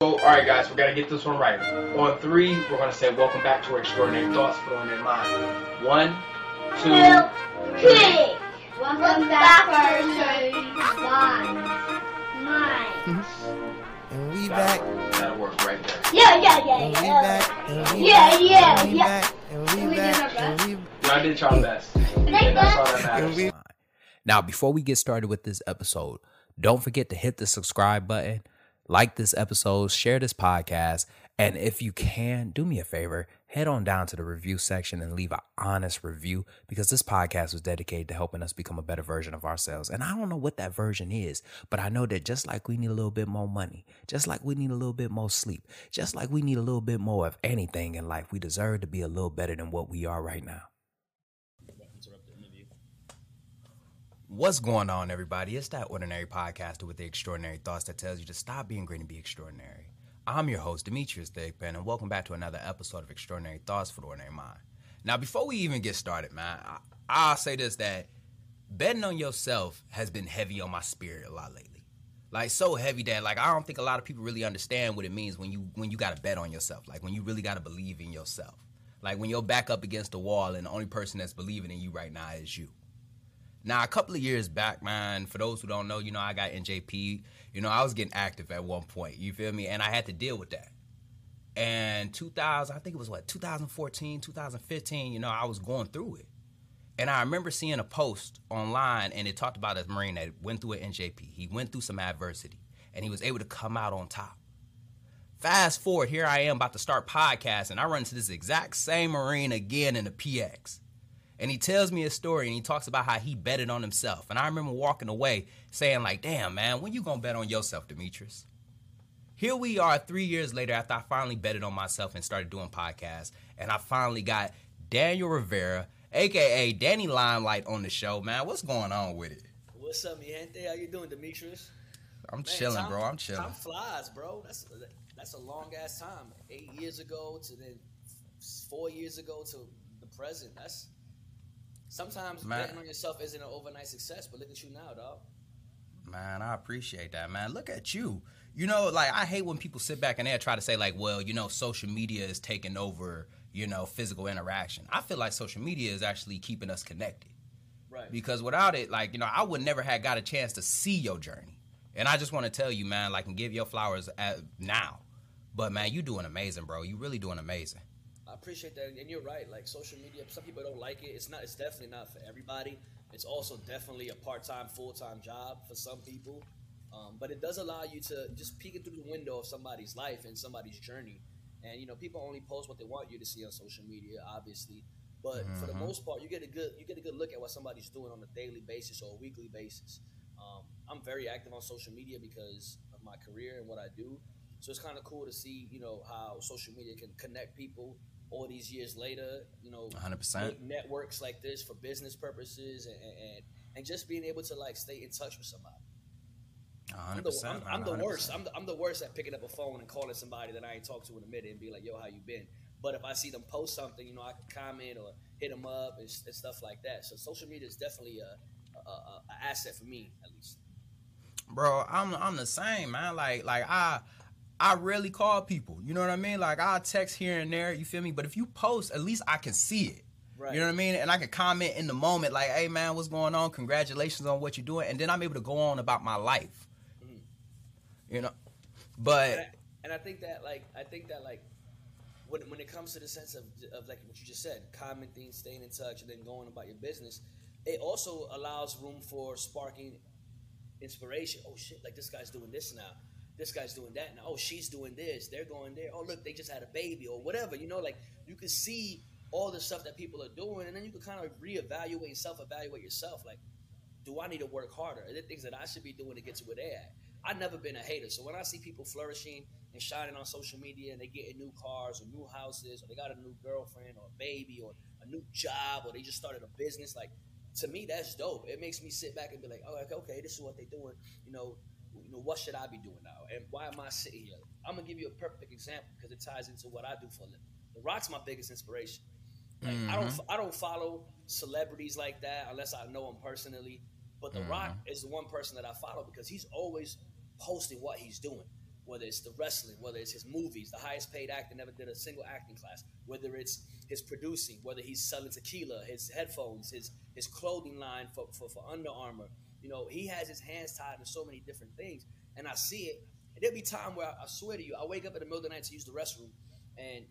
So, all right, guys, we got to get this one right. On three, we're going to say, Welcome back to our Extraordinary Thoughts Put on their mind. One, two, three. Welcome back to our Extraordinary Minds. And we back. that'll work right there. Yeah, yeah, yeah, And we yeah. back. And we Yeah, yeah, And we yeah. back. And we We back. And we Y'all did y'all best. And that's all that matters. we Now, before we get started with this episode, don't forget to hit the subscribe button, like this episode, share this podcast, and if you can, do me a favor, head on down to the review section and leave an honest review because this podcast was dedicated to helping us become a better version of ourselves. And I don't know what that version is, but I know that just like we need a little bit more money, just like we need a little bit more sleep, just like we need a little bit more of anything in life, we deserve to be a little better than what we are right now. What's going on, everybody? It's that ordinary podcaster with the extraordinary thoughts that tells you to stop being great and be extraordinary. I'm your host, Demetrius Thigpen, and welcome back to another episode of Extraordinary Thoughts for the Ordinary Mind. Now, before we even get started, man, I, I'll say this that betting on yourself has been heavy on my spirit a lot lately. Like so heavy that like I don't think a lot of people really understand what it means when you when you got to bet on yourself. Like when you really got to believe in yourself. Like when you're back up against the wall and the only person that's believing in you right now is you. Now, a couple of years back, man, for those who don't know, you know, I got NJP. You know, I was getting active at one point. You feel me? And I had to deal with that. And 2000, I think it was what, 2014, 2015, you know, I was going through it. And I remember seeing a post online and it talked about a Marine that went through an NJP. He went through some adversity and he was able to come out on top. Fast forward, here I am about to start podcasting. I run into this exact same Marine again in the PX and he tells me a story and he talks about how he betted on himself. And I remember walking away saying, like, damn, man, when you gonna bet on yourself, Demetrius? Here we are three years later after I finally betted on myself and started doing podcasts. And I finally got Daniel Rivera, aka Danny Limelight, on the show, man. What's going on with it? What's up, mi gente? How you doing, Demetrius? I'm Man, chilling, time- bro. I'm chilling. Time flies, bro. That's that's a long ass time. Eight years ago to then four years ago to the present. That's sometimes Man. betting on yourself isn't an overnight success, but look at you now, dog. Man, I appreciate that, man. Look at you. You know, like I hate when people sit back and they try to say, like, well, you know, social media is taking over, you know, physical interaction. I feel like social media is actually keeping us connected. Right. Because without it, like, you know, I would never have got a chance to see your journey. And I just want to tell you, man, like, and give your flowers at, now. But man, you doing amazing, bro. You really doing amazing. Appreciate that, and you're right. Like social media, some people don't like it. It's not. It's definitely not for everybody. It's also definitely a part-time, full-time job for some people. Um, but it does allow you to just peek through the window of somebody's life and somebody's journey. And you know, people only post what they want you to see on social media, obviously. But for the most part, you get a good you get a good look at what somebody's doing on a daily basis or a weekly basis. Um, I'm very active on social media because of my career and what I do. So it's kind of cool to see, you know, how social media can connect people all these years later. You know, 100%. networks like this for business purposes and, and and just being able to like stay in touch with somebody. I'm the, I'm, I'm the worst. I'm the, I'm the worst at picking up a phone and calling somebody that I ain't talked to in a minute and be like, "Yo, how you been?" But if I see them post something, you know, I can comment or hit them up and, and stuff like that. So social media is definitely a, a, a, a asset for me, at least. bro i'm i'm the same man like like i i rarely call people. You know what i mean? Like i text here and there you feel me? But if you post at least i can see it. Right. you know what i mean? And i can comment in the moment like hey man what's going on? Congratulations on what you're doing. And then i'm able to go on about my life. Mm-hmm. You know? And but I, and I think that like I think that like when, when it comes to the sense of, of like what you just said, commenting, staying in touch, and then going about your business, it also allows room for sparking inspiration. Oh shit, like this guy's doing this now. This guy's doing that now. Oh, she's doing this. They're going there. Oh, look, they just had a baby or whatever. You know, like you can see all the stuff that people are doing, and then you can kind of reevaluate, self-evaluate yourself. Like, do I need to work harder? Are there things that I should be doing to get to where they're at? I've never been a hater, so when I see people flourishing and shining on social media, and they getting new cars or new houses, or they got a new girlfriend or a baby or a new job, or they just started a business, like to me, that's dope. It makes me sit back and be like, oh, like, okay, this is what they're doing. You know, you know, what should I be doing now? And why am I sitting here? I'm gonna give you a perfect example because it ties into what I do for a living. The Rock's my biggest inspiration. Like, I don't, mm-hmm. I don't follow celebrities like that unless I know them personally. But The Rock mm-hmm. is the one person that I follow because he's always posting what he's doing, whether it's the wrestling, whether it's his movies, the highest paid actor never did a single acting class, whether it's his producing, whether he's selling tequila, his headphones, his his clothing line for, for, for Under Armour. You know, he has his hands tied to so many different things. And I see it. And there'll be time where I, I swear to you, I wake up in the middle of the night to use the restroom and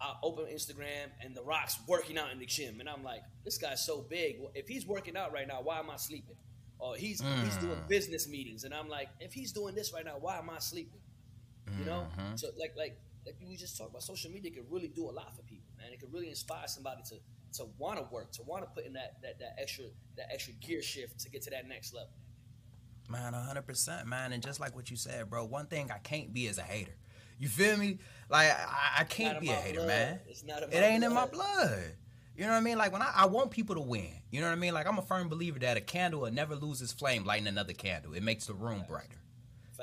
I open Instagram and The Rock's working out in the gym. And I'm like, this guy's so big. Well, if he's working out right now, why am I sleeping? Or he's he's doing mm. business meetings. And I'm like, if he's doing this right now, why am I sleeping? You know? Mm-hmm. So like like like we just talked about social media can really do a lot for people, man. It can really inspire somebody to to want to work, to want to put in that, that that extra that extra gear shift to get to that next level. Man, hundred percent, man. And just like what you said, bro, one thing I can't be is a hater. You feel me? Like I, I can't be a hater, blood. man. It's not It ain't in my blood. blood. You know what I mean? Like when I, I want people to win. You know what I mean? Like I'm a firm believer that a candle will never lose its flame lighting another candle. It makes the room brighter.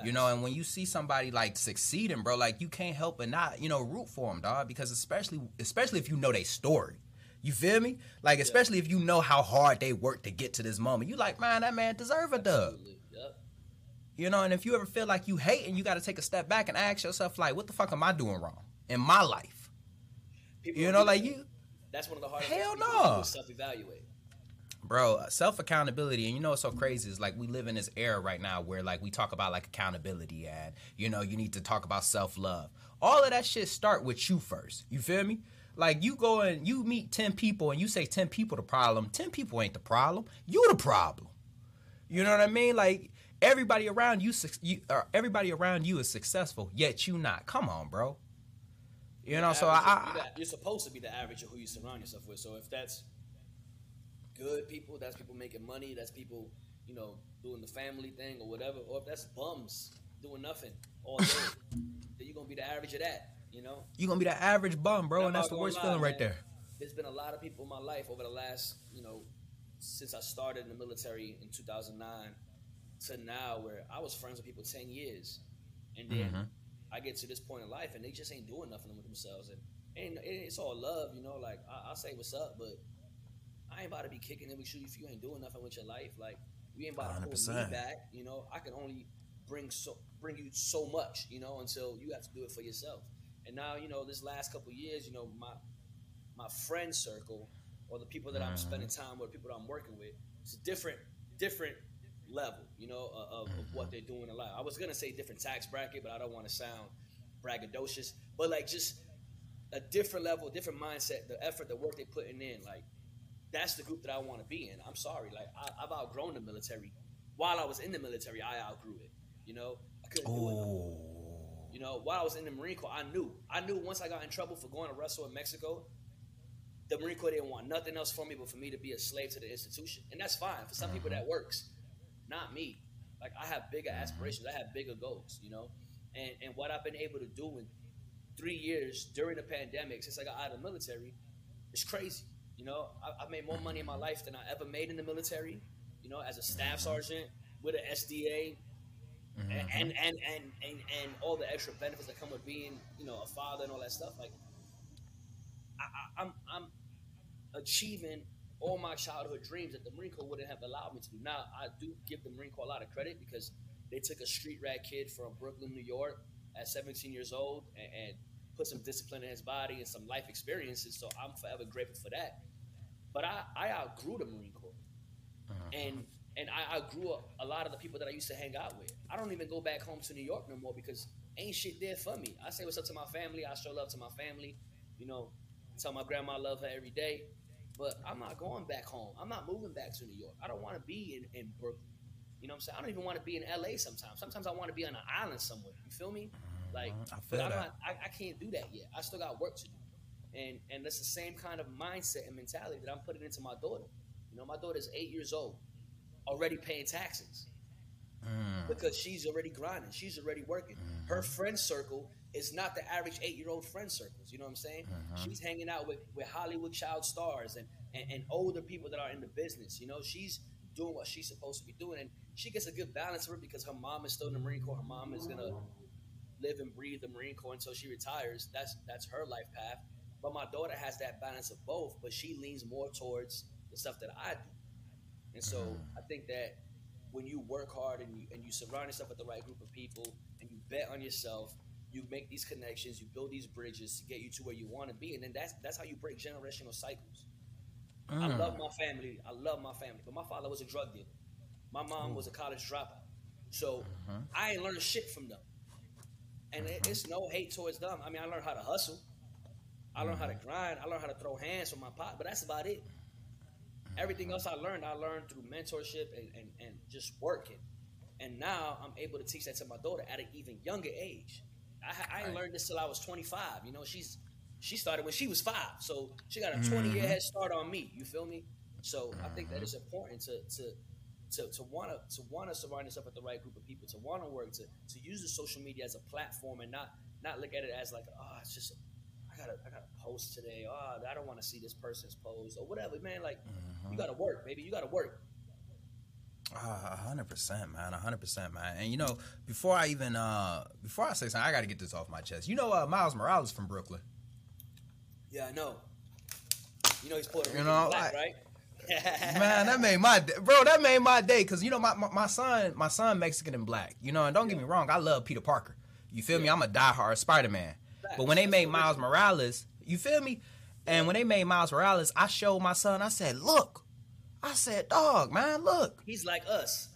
You know, and when you see somebody like succeeding, bro, like you can't help but not, you know, root for them, dog. Because especially, especially if you know their story, you feel me? Like especially if you know how hard they worked to get to this moment, you like, man, that man deserve a dub. Yep. You know, and if you ever feel like you hate and you got to take a step back and ask yourself, like, what the fuck am I doing wrong in my life? People You know, like you, That's one of the hardest Hell no. self-evaluate. bro, uh, self accountability. And you know what's so crazy is like we live in this era right now where like we talk about like accountability and you know you need to talk about self love. All of that shit start with you first. You feel me? Like you go and you meet ten people and you say ten people the problem. Ten people ain't the problem. You the problem. You know what I mean? Like everybody around you, you everybody around you is successful, yet you not. Come on, bro. You know, so I, Average of- I, you're, you're supposed to be the average of who you surround yourself with. So if that's good people, that's people making money, that's people, you know, doing the family thing or whatever, or if that's bums doing nothing all day, then you're gonna be the average of that. You know, you gonna be the average bum, bro, and that's the worst lie, feeling right man. there. there's been a lot of people in my life over the last, you know, since I started in the military in 2009 to now, where I was friends with people 10 years, and then Mhm. I get to this point in life, and they just ain't doing nothing with themselves, and, and it's all love, you know. Like I, I say, what's up, but I ain't about to be kicking it with you if you ain't doing nothing with your life. Like you ain't about to pull me back, you know. I can only bring so bring you so much, you know, until you have to do it for yourself. And now, you know, this last couple years, you know, my my friend circle or the people that I'm mm-hmm. spending time with, people that I'm working with, it's a different different level, you know, of, of what mm-hmm. they're doing in life. I was gonna say different tax bracket, but I don't want to sound braggadocious. But like just a different level, different mindset, the effort, the work they're putting in, like that's the group that I want to be in. I'm sorry, like I, I've outgrown the military. While I was in the military, I outgrew it. You know, I couldn't do it. no You know, while I was in the Marine Corps, I knew. I knew once I got in trouble for going to wrestle in Mexico, the Marine Corps didn't want nothing else for me but for me to be a slave to the institution. And that's fine. For some people uh-huh. that works. Not me. Like I have bigger uh-huh. aspirations. I have bigger goals, you know? And and what I've been able to do in three years during the pandemic since I got out of the military is crazy. You know, I, I've made more money in my life than I ever made in the military. You know, as a staff uh-huh. sergeant with an SDA, Mm-hmm. and, and, and, and, and, and all the extra benefits that come with being, you know, a father and all that stuff. Like, I, I, I'm, I'm achieving all my childhood dreams that the Marine Corps wouldn't have allowed me to do. Now, I do give the Marine Corps a lot of credit because they took a street rat kid from Brooklyn, New York, at 17 years old, and, and put some discipline in his body and some life experiences. So I'm forever grateful for that. But I, I outgrew the Marine Corps uh-huh. and and I outgrew a, a lot of the people that I used to hang out with. I don't even go back home to New York no more because ain't shit there for me. I say what's up to my family. I show love to my family. You know, tell my grandma I love her every day. But I'm not going back home. I'm not moving back to New York. I don't want to be in, in Brooklyn. You know what I'm saying? I don't even want to be in LA sometimes. Sometimes I want to be on an island somewhere. You feel me? Mm-hmm. Like, I feel that. not, I, I can't do that yet. I still got work to do. And and that's the same kind of mindset and mentality that I'm putting into my daughter. You know, my daughter's eight years old, already paying taxes Mm. because she's already grinding. She's already working. Her friend circle is not the average eight year old friend circles. You know what I'm saying? She's hanging out with, with Hollywood child stars and, and, and older people that are in the business. You know, she's doing what she's supposed to be doing. And she gets a good balance of it because her mom is still in the Marine Corps. Her mom is going to live and breathe the Marine Corps until she retires. That's that's her life path. But my daughter has that balance of both, but she leans more towards the stuff that I do. And so I think that when you work hard and you and you surround yourself with the right group of people and you bet on yourself. You make these connections. You build these bridges to get you to where you want to be, and then that's that's how you break generational cycles. I Mm. love my family. I love my family, but my father was a drug dealer. My mom was a college dropout, so Mhm. I ain't learned a shit from them. And it, it's no hate towards them. I mean, I learned how to hustle. I learned how to grind. I learned how to throw hands from my pot, but that's about it. Everything else I learned, I learned through mentorship and, and, and just working. And now I'm able to teach that to my daughter at an even younger age. I, I Right. learned this till I was 25. You know, she's she started when she was five, so she got a 20 year head start on me. You feel me? So I think Mm-hmm. that it's important to to to, to want to to want to surround yourself with the right group of people, to want to work, to to use the social media as a platform and not not look at it as like, oh, it's just gotta I gotta post today. Oh, I don't want to see this person's post or whatever, man. Like Mm-hmm. you gotta work, baby. You gotta work. Ah, A hundred percent, man. A hundred percent, man. And you know, before I even uh before I say something, I got to get this off my chest. You know, uh, Miles Morales from Brooklyn. Yeah, I know. You know he's Puerto You Rican know, black, right? Man, that made my day. bro. That made my day because you know my, my my son, my son Mexican and black. You know, and don't get me wrong, I love Peter Parker. You feel me? I'm a diehard Spider Man. But when they made Miles. Morales, you feel me? And when they made Miles Morales, I showed my son. I said, "Look," I said, "Dog, man, look." he's like us.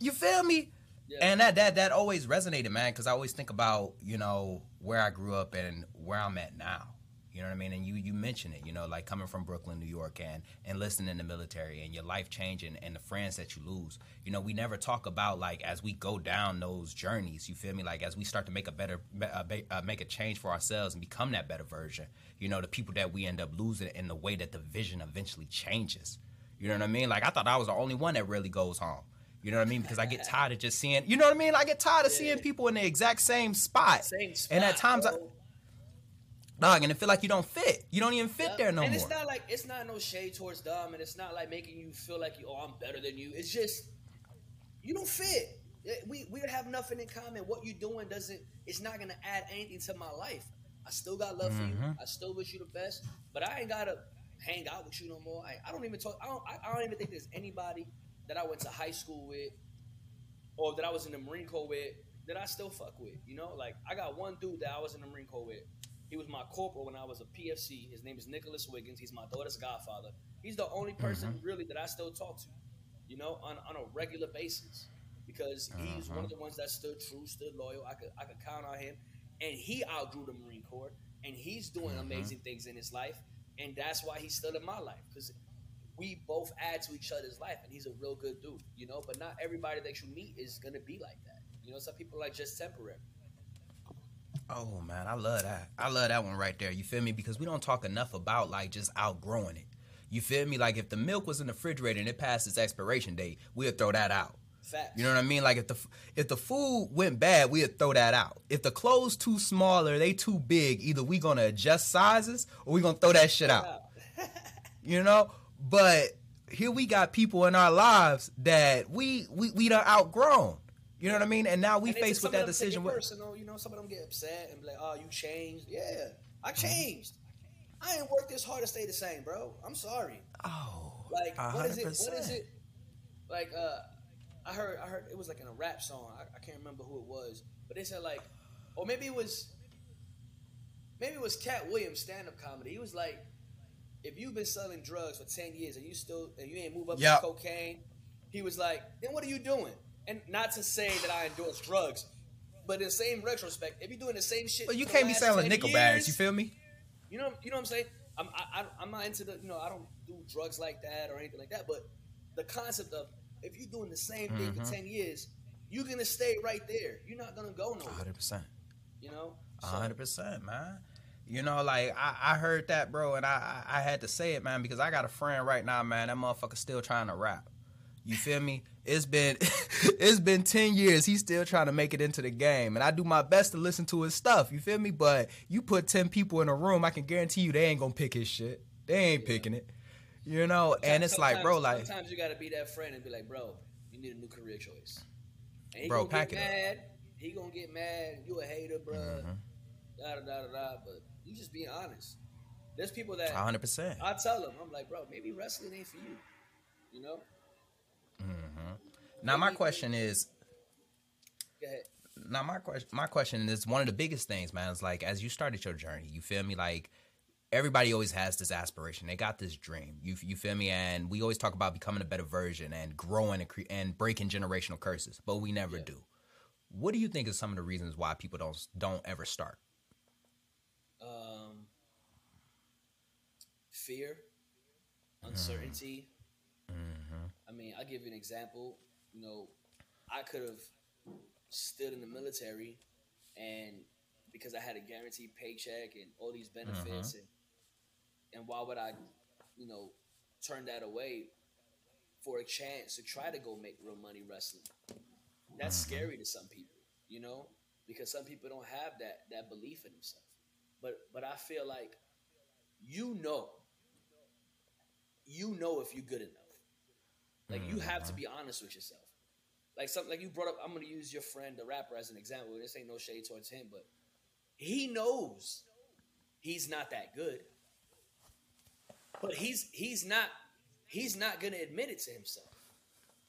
You feel me? Yeah. And that that that always resonated, man, because I always think about you know where I grew up and where I'm at now. You know what I mean? And you you mentioned it, you know, like coming from Brooklyn, New York, and enlisting in the military, and your life changing, and the friends that you lose. You know, we never talk about like as we go down those journeys. You feel me? Like as we start to make a better, uh, uh, make a change for ourselves and become that better version. You know, the people that we end up losing, and the way that the vision eventually changes. You know what I mean? Like I thought I was the only one that really goes home. You know what I mean? Because I get tired of just seeing. You know what I mean? I get tired of Yeah. seeing people in the exact same spot. Same spot, and at times, I, bro. And it feel like you don't fit. You don't even fit Yep. there no and more. And it's not like it's not no shade towards them, and it's not like making you feel like you, oh, I'm better than you. It's just you don't fit. Eh, We we have nothing in common. What you doing doesn't. It's not gonna add anything to my life. I still got love for you. Mhm. I still wish you the best, but I ain't gotta hang out with you no more. I, I don't even talk. I don't. I, I don't even think there's anybody that I went to high school with, or that I was in the Marine Corps with that I still fuck with. You know, like I got one dude that I was in the Marine Corps with. He was my corporal when I was a PFC. His name is Nicholas Wiggins. He's my daughter's godfather. He's the only mm-hmm. person really that I still talk to, you know, on, on a regular basis. Because he's mm-hmm. one of the ones that stood true, stood loyal. I could I could count on him. And he outgrew the Marine Corps. And he's doing mm-hmm. amazing things in his life. And that's why he's still in my life. Because we both add to each other's life. And he's a real good dude, you know. But not everybody that you meet is gonna be like that. You know, some people are like just temporary. Oh man, I love that. I love that one right there. You feel me? Because we don't talk enough about like just outgrowing it. You feel me? Like if the milk was in the refrigerator and it passed its expiration date, we'd throw that out. Facts. You know what I mean? Like if the if the food went bad, we'd throw that out. If the clothes too small or they too big, either we gonna adjust sizes or we gonna throw that shit out. You know? But here we got people in our lives that we we we done outgrown. You know what I mean? And now we And faced with that decision. With, personal, you know, some of them get upset and be like, "Oh, you changed." Yeah, I changed. I ain't worked this hard to stay the same, bro. I'm sorry. oh, Like, a what is it? What is it? Like, uh, I heard, I heard it was like in a rap song. I, I can't remember who it was, but they said like, or maybe it was, maybe it was Katt Williams stand up comedy. He was like, if you've been selling drugs for ten years and you still and you ain't move up Yep. to cocaine, he was like, then what are you doing? And not to say that I endorse drugs, but in the same retrospect, if you're doing the same shit, Well, you can't be selling 10 nickel bags. You feel me? you know, you know what I'm saying? I'm, I, I'm not into the, you know, I don't do drugs like that or anything like that. But the concept of if you're doing the same thing Mhm. for ten years, you're gonna stay right there. You're not gonna go A nowhere. hundred percent. You know, A So, hundred percent, man. You know, like I, I heard that, bro, and I, I I had to say it, man, because I got a friend right now, man. That motherfucker still trying to rap. You feel me? It's been it's been ten years. He's still trying to make it into the game, and I do my best to listen to his stuff. You feel me? But you put ten people in a room, I can guarantee you they ain't gonna pick his shit. They ain't picking it. You know, and it's like, bro, like, sometimes you gotta be that friend and be like, bro, you need a new career choice. And he Bro, gonna pack get it up. mad. He gonna get mad. You a hater, bro. Mhm. Da da da da da. But you just being honest. There's people that hundred percent. I tell them, I'm like, bro, maybe wrestling ain't for you. You know? Mm-hmm. Now my question is, Go ahead. now my question, my question is one of the biggest things, man. Is like as you started your journey, you feel me? Like everybody always has this aspiration. They got this dream. You you feel me? And we always talk about becoming a better version and growing and cre- and breaking generational curses, but we never Yeah. do. What do you think is some of the reasons why people don't don't ever start? Um, fear, uncertainty. Mm-hmm. I mean, I'll give you an example. You know, I could have stood in the military and because I had a guaranteed paycheck and all these benefits mm-hmm. and and why would I, you know, turn that away for a chance to try to go make real money wrestling? That's mm-hmm. scary to some people, you know, because some people don't have that that belief in themselves. But but I feel like you know, you know if you're good enough. Like you have to be honest with yourself. Like something like you brought up. I'm gonna use your friend, the rapper, as an example. This ain't no shade towards him, but he knows he's not that good. But he's he's not he's not gonna admit it to himself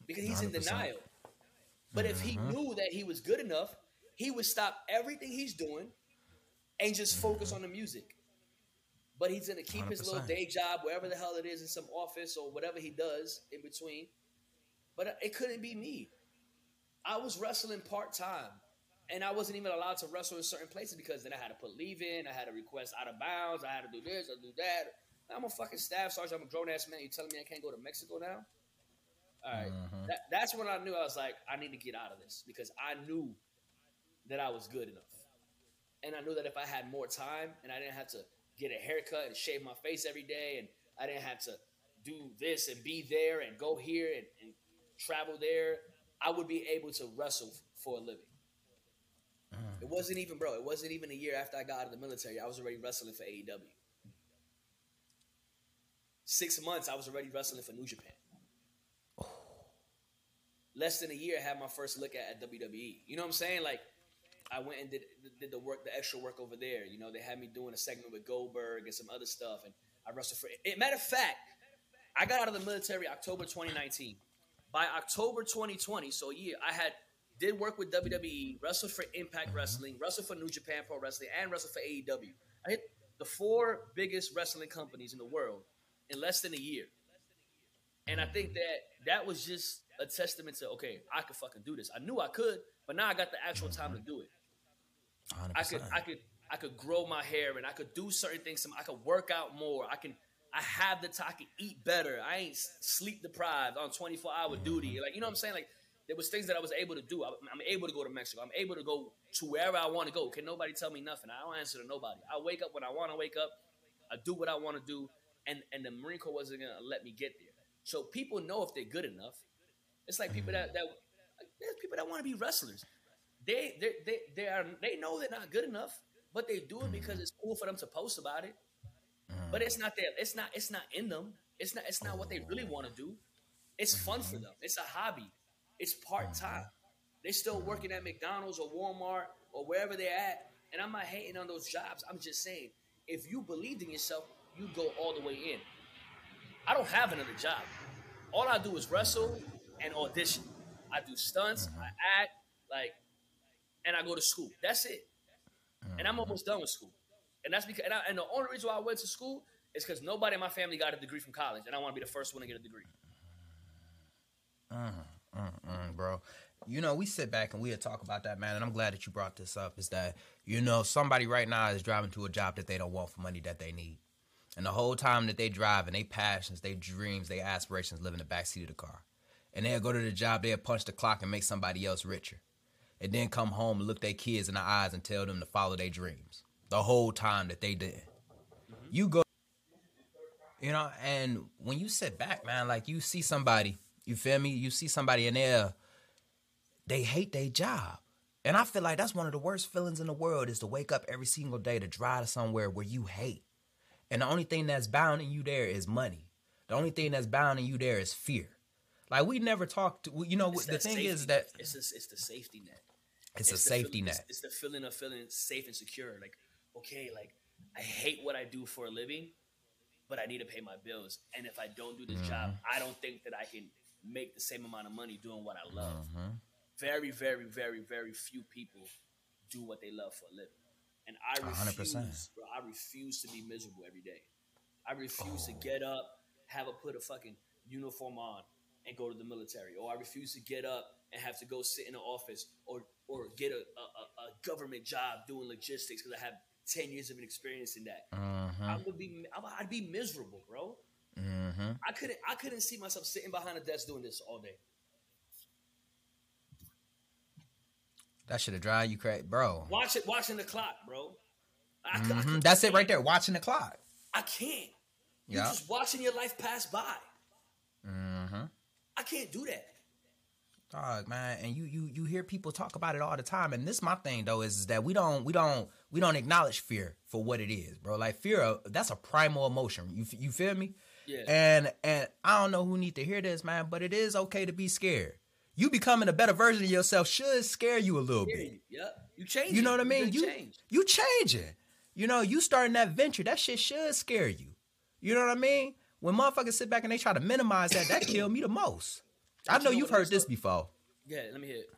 because he's in 100%. denial. But if he knew that he was good enough, he would stop everything he's doing and just focus on the music. But he's gonna keep his little day job wherever the hell it is in some office or whatever he does in between. But it couldn't be me. I was wrestling part time, and I wasn't even allowed to wrestle in certain places because then I had to put leave in, I had to request out of bounds, I had to do this, I do that. I'm a fucking staff sergeant. I'm a grown ass man. You telling me I can't go to Mexico now? All right. Mm-hmm. That, that's when I knew I was like, I need to get out of this because I knew that I was good enough, and I knew that if I had more time and I didn't have to get a haircut and shave my face every day, and I didn't have to do this and be there and go here and, and travel there, I would be able to wrestle for a living. Mm. It wasn't even, bro. It wasn't even a year after I got out of the military. I was already wrestling for AEW. Six months, I was already wrestling for New Japan. Oh. Less than a year, I had my first look at, at WWE. You know what I'm saying? Like, I went and did, did the work, the extra work over there. You know, they had me doing a segment with Goldberg and some other stuff, and I wrestled for. It, matter of fact, I got out of the military October 2019. By October 2020, so yeah, I had did work with WWE, wrestled for Impact mm-hmm. Wrestling, wrestled for New Japan Pro Wrestling, and wrestled for AEW. I hit the four biggest wrestling companies in the world in less than a year. And I think that that was just a testament to okay, I could fucking do this. I knew I could, but now I got the actual time to mm-hmm. do it. 100%. I could I could I could grow my hair and I could do certain things. Some I could work out more. I can I have the time. I can eat better. I ain't sleep deprived on twenty four hour duty. Mm-hmm. Like you know what I'm saying? Like there was things that I was able to do. I, I'm able to go to Mexico. I'm able to go to wherever I want to go. Can nobody tell me nothing? I don't answer to nobody. I wake up when I want to wake up. I do what I want to do, and and the Marine Corps wasn't gonna let me get there. So people know if they're good enough. It's like people that that there's people that want to be wrestlers. They they they they are they know they're not good enough, but they do it because mm-hmm. it's cool for them to post about it. Mm-hmm. But it's not their it's not it's not in them. It's not it's not what they really want to do. It's mm-hmm. fun for them. It's a hobby. It's part time. They're still working at McDonald's or Walmart or wherever they're at. And I'm not hating on those jobs. I'm just saying, if you believed in yourself, you go all the way in. I don't have another job. All I do is wrestle and audition. I do stunts, I act, like, and I go to school. That's it. And I'm almost done with school. And that's because, and, I, and the only reason why I went to school is because nobody in my family got a degree from college, and I want to be the first one to get a degree. Mm, bro. You know, we sit back and we talk about that, man. And I'm glad that you brought this up. Is that you know somebody right now is driving to a job that they don't want for money that they need, and the whole time that they drive and they passions, they dreams, they aspirations live in the backseat of the car, and they'll go to the job, they'll punch the clock and make somebody else richer, and then come home and look their kids in the eyes and tell them to follow their dreams. The whole time that they did, you go you know, and when you sit back, man, like you see somebody, you feel me? You see somebody in there, they hate their job. And I feel like that's one of the worst feelings in the world is to wake up every single day to drive to somewhere where you hate. And the only thing that's bounding you there is money. The only thing that's bounding you there is fear. Like we never talked to, you know, It's the thing safety is that it's this, it's the safety net. It's, a the safety net. It's, it's the feeling of feeling safe and secure. Like, okay, like I hate what I do for a living, but I need to pay my bills. And if I don't do this job, Mm-hmm. I don't think that I can make the same amount of money doing what I love. Mm-hmm. very, very, very, very few people do what they love for a living. And I A refuse, percent. bro, I refuse to be miserable every day. I refuse to get up, have a put a fucking uniform on, and go to the military, or I refuse to get up and have to go sit in an office or or get a, a, a- government job doing logistics because I have ten years of experience in that. I Mm-hmm. would be, I- I'd be miserable, bro. Mm-hmm. I couldn't, I couldn't see myself sitting behind a desk doing this all day. That should have drive you crazy, bro. Watch it, watching the clock, bro. I, cou- I That's it right there. Watching the clock. I can't. You're Yeah. just watching your life pass by. Mm-hmm. I can't do that. Dog, man, and you you you hear people talk about it all the time, and this my thing though is, is that we don't we don't we don't acknowledge fear for what it is, bro. Like fear, uh, that's a primal emotion. You you feel me? Yeah. And and I don't know who need to hear this, man, but it is okay to be scared. You becoming a better version of yourself should scare you a little bit. Yep. You change. You know what I mean? You You change. you changing. You know, you starting that venture. That shit should scare you. You know what I mean? When motherfuckers sit back and they try to minimize that, that kill me the most. I you know you've heard this though? before. Yeah. Let me hear it.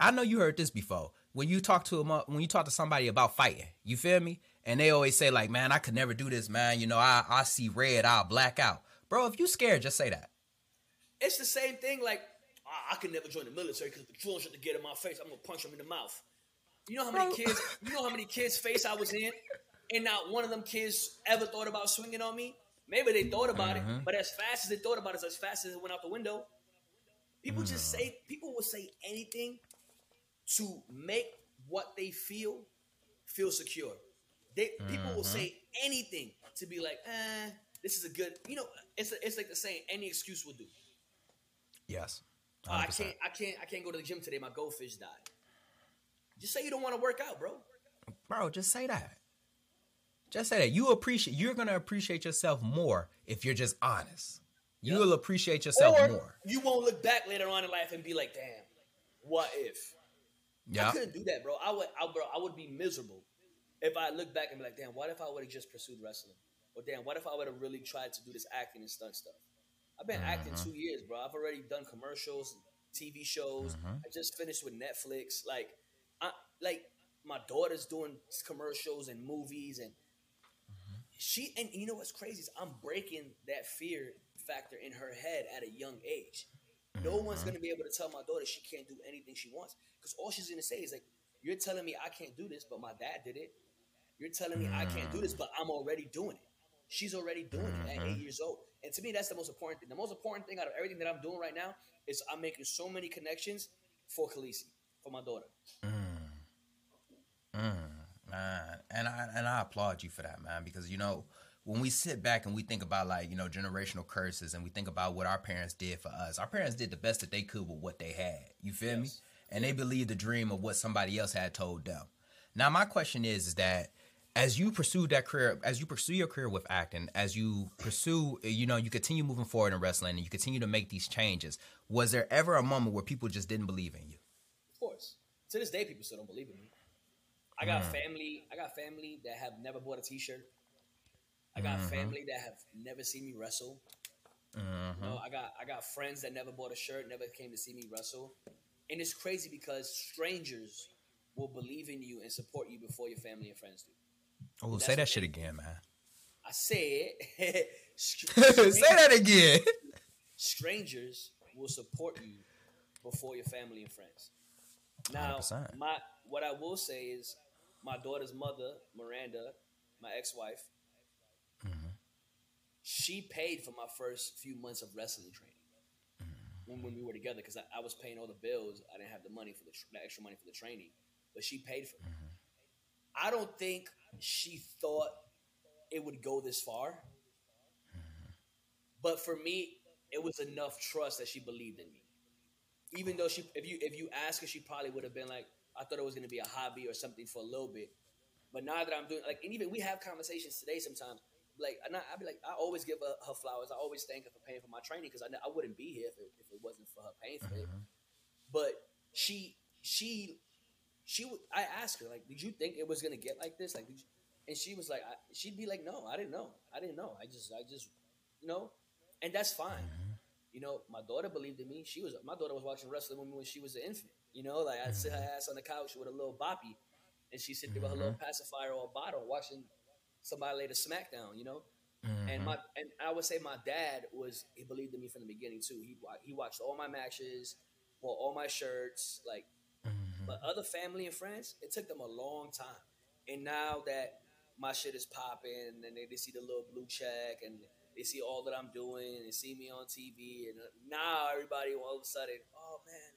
I know you heard this before. When you talk to a when you talk to somebody about fighting, you feel me? And they always say like, "Man, I could never do this, man. You know, I I see red, I'll black out." Bro, if you scared, just say that. It's the same thing. Like "Ah, I could never join the military because the drones should get in my face. I'm gonna punch them in the mouth. You know how many kids? You know how many kids' face I was in, and not one of them kids ever thought about swinging on me. Maybe they thought about Mm-hmm. it, but as fast as they thought about it, as fast as it went out the window. People just Mm. say people will say anything to make what they feel feel secure. They people will Mm-hmm. say anything to be like, eh, this is a good. You know, it's it's like the saying, any excuse will do. Yes. Oh, I can't, I can't, I can't go to the gym today. My goldfish died. Just say you don't want to work out, bro. Bro, just say that. Just say that. You appreciate you're gonna appreciate yourself more if you're just honest. You Yep. will appreciate yourself or more. you won't look back later on in life and be like, damn, what if? Yeah, I couldn't do that, bro. I would, I, bro, I would be miserable if I look back and be like, damn, what if I would have just pursued wrestling? Or damn, what if I would have really tried to do this acting and stunt stuff? I've been acting Mm-hmm. two years, bro. I've already done commercials, TV shows. Mm-hmm. I just finished with Netflix. Like, I like my daughter's doing commercials and movies, and she and you know what's crazy is I'm breaking that fear factor in her head at a young age. No one's mm-hmm. gonna be able to tell my daughter she can't do anything she wants because all she's gonna say is like, "You're telling me I can't do this, but my dad did it. You're telling me I can't do this, mm. but I'm already doing it. She's already doing it at eight mm-hmm. years old. And to me, that's the most important thing. The most important thing out of everything that I'm doing right now is I'm making so many connections for Khaleesi, for my daughter. Mm, mm. Man, and I and I applaud you for that, man, because you know when we sit back and we think about like you know generational curses and we think about what our parents did for us, our parents did the best that they could with what they had. You feel me? Yes. And they believed the dream of what somebody else had told them. Now, my question is, is that as you pursue that career, as you pursue your career with acting, as you pursue, you know, you continue moving forward in wrestling and you continue to make these changes, was there ever a moment where people just didn't believe in you? Of course. To this day, people still don't believe in me. I got mm. family. I got family that have never bought a T-shirt. I got mm-hmm. family that have never seen me wrestle. You know, mm-hmm. I got I got friends that never bought a shirt, never came to see me wrestle, and it's crazy because strangers will believe in you and support you before your family and friends do. Oh, That's say that shit again, man. I said, say that again. strangers will support you before your family and friends. Now, 100%. my what I will say is, my daughter's mother, Miranda, my ex-wife, mm-hmm. she paid for my first few months of wrestling training mm-hmm. when, when we were together because I, I was paying all the bills. I didn't have the money for the, tr- the extra money for the training, but she paid for it. Mm-hmm. I don't think she thought it would go this far. But for me, it was enough trust that she believed in me. Even though she, if you if you ask her, she probably would have been like, I thought it was gonna be a hobby or something for a little bit. But now that I'm doing like, and even we have conversations today sometimes. Like, and I, I'd be like, I always give her, her flowers. I always thank her for paying for my training because I, I wouldn't be here if it, if it wasn't for her paying for it. Uh-huh. But she she she would. I asked her like, did you think it was gonna get like this? Like, did you, and she was like, I, she'd be like, no, I didn't know. I didn't know. I just I just you know, and that's fine. You You know, my daughter believed in me. She was my daughter was watching wrestling with me when she was an infant. You know, like I'd sit her Mm-hmm. ass on the couch with a little boppy, and she sit there with her little pacifier or a bottle watching somebody lay the smackdown. You know, Mm-hmm. and my and I would say my dad was he believed in me from the beginning too. He he watched all my matches, bought all my shirts, like. Mm-hmm. But other family and friends, it took them a long time. And now that my shit is popping, and they, they see the little blue check, and they see all that I'm doing, and they see me on TV, and uh, now everybody all of a sudden, oh man.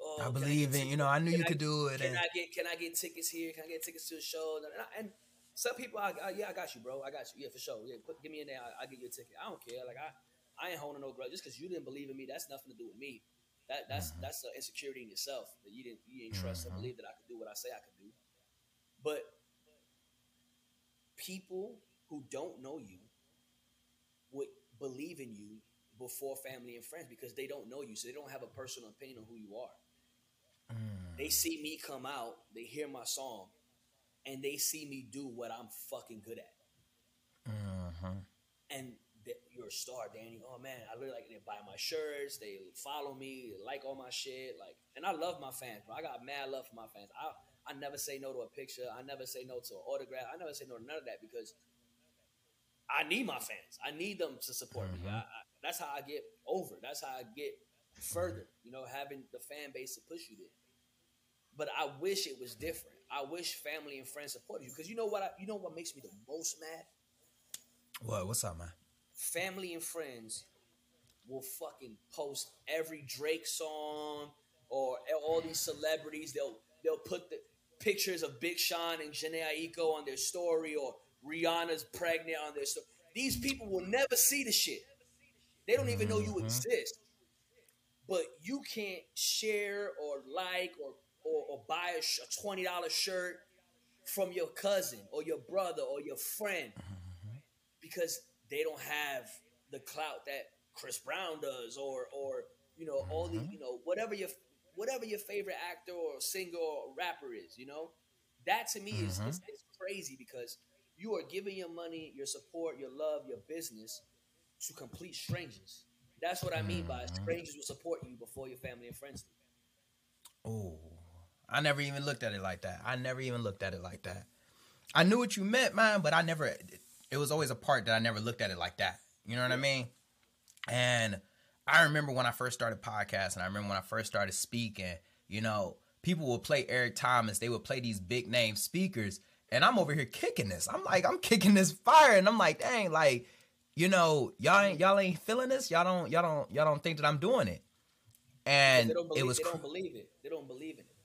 Oh, I believe get in you know. I knew can you could do it. Can And, I get can I get tickets here? Can I get tickets to the show? And, I- and some people, I, I, yeah, I got you, bro. I got you. Yeah, for sure. Yeah, put, give me in there. I, will get you a ticket. I don't care. Like I, I ain't holding no grudge. Just because you didn't believe in me, that's nothing to do with me. That that's Mm-hmm. that's the insecurity in yourself that you didn't you didn't trust or believe that I could do what I say I could do. But people who don't know you would believe in you before family and friends because they don't know you, so they don't have a personal opinion on who you are. They see me come out, they hear my song, and they see me do what I'm fucking good at. Mhm. And that you're a star, Danny. Oh man, I really like they buy my shirts, they follow me, they like all my shit. Like, and I love my fans, bro. I got mad love for my fans. I I never say no to a picture. I never say no to an autograph. I never say no to none of that because I need my fans. I need them to support me. I, I, that's how I get over. That's how I get further. You know, having the fan base to push you there. But I wish it was different. I wish family and friends supported you because you know what? I, you know what makes me the most mad? What? What's up, man? family and friends will fucking post every Drake song or all these celebrities. They'll they'll put the pictures of Big Sean and Jhené Aiko on their story or Rihanna's pregnant on their story. These people will never see the shit. They don't even know you mm-hmm. exist. But you can't share or like or or, or buy a, sh- a twenty dollar shirt from your cousin or your brother or your friend because they don't have the clout that Chris Brown does, or or you know all the mm-hmm. you know whatever your whatever your favorite actor or singer or rapper is, you know, that to me is, is, mm-hmm. is crazy because you are giving your money, your support, your love, your business to complete strangers. That's what I mean by mm-hmm. strangers will support you before your family and friends do. Oh, I never even looked at it like that. I never even looked at it like that. I knew what you meant, man, but I never. It was always a part that I never looked at it like that. You know what I mean? And I remember when I first started podcasting. I remember when I first started speaking. You know, people would play Eric Thomas. They would play these big name speakers, and I'm over here kicking this. I'm like, I'm kicking this fire, and I'm like, dang, like, you know, y'all ain't y'all ain't feeling this. Y'all don't y'all don't y'all don't think that I'm doing it. And They don't believe it was they don't believe it. They don't believe in it.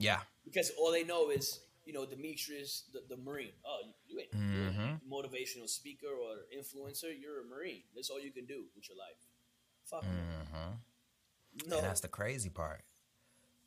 Yeah. because all they know is you know Demetrius the, the Marine. Oh, you, you ain't mm-hmm. a motivational speaker or influencer. You're a Marine. That's all you can do with your life. Fuck. Mm-hmm. No, And that's the crazy part.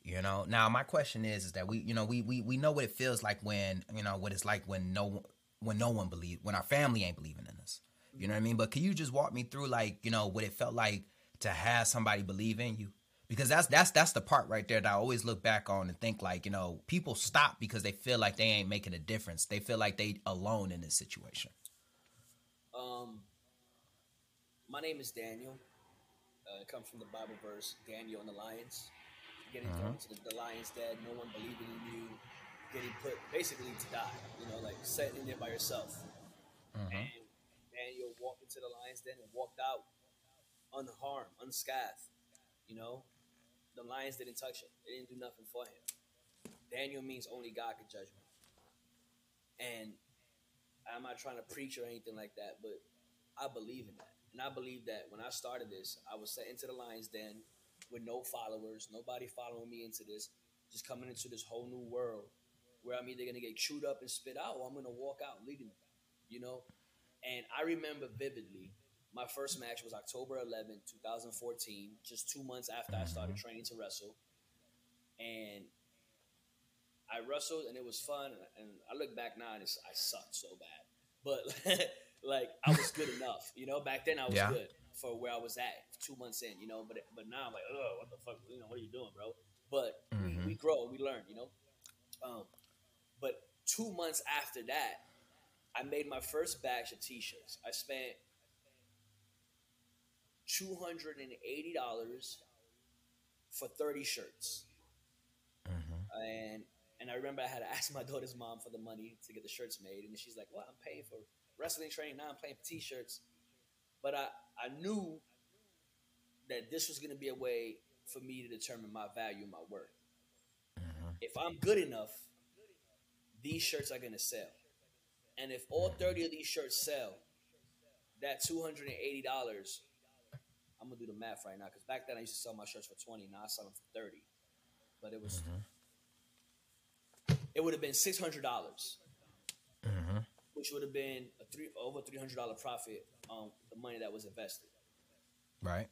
You know. Now my question is, is that we, you know, we we we know what it feels like when, you know, what it's like when no when no one believe when our family ain't believing in us. You know what I mean? But can you just walk me through like, you know, what it felt like to have somebody believe in you? Because that's that's that's the part right there that I always look back on and think like, you know, people stop because they feel like they ain't making a difference. They feel like they alone in this situation. Um, my name is Daniel. Uh, it comes from the Bible verse, Daniel and the lions. Getting thrown to the, the lion's den, no one believing in you, getting put basically to die, you know, like set in there by yourself. And Daniel walked into the lion's den and walked out unharmed, unscathed. You know, the lions didn't touch him, they didn't do nothing for him. Daniel means only God could judge me. And I'm not trying to preach or anything like that, but I believe in that. And I believe that when I started this, I was set into the lion's den with no followers, nobody following me into this, just coming into this whole new world where I'm either gonna get chewed up and spit out or I'm gonna walk out leading you know? And I remember vividly, my first match was October 11, 2014, just two months after I started training to wrestle. And I wrestled and it was fun. And I look back now and it's, I sucked so bad. But like I was good enough, you know. Back then I was Yeah. good for where I was at two months in, you know. But but now I'm like, oh, what the fuck, you know, what are you doing, bro? But we, we grow, we learn, you know. Um, but two months after that, I made my first batch of T-shirts. I spent two hundred and eighty dollars for thirty shirts, Mm-hmm. and and I remember I had to ask my daughter's mom for the money to get the shirts made, and she's like, "Well, I'm paying for wrestling training now. I'm paying for t-shirts," but I I knew that this was going to be a way for me to determine my value, my worth. If I'm good enough, these shirts are going to sell. And if all 30 of these shirts sell, that $280, I'm to do the math right now because back then I used to sell my shirts for 20, now I sell them for 30. But it was, it would have been $600, Mm-hmm. which would have been a three, over $300 profit on the money that was invested. Right.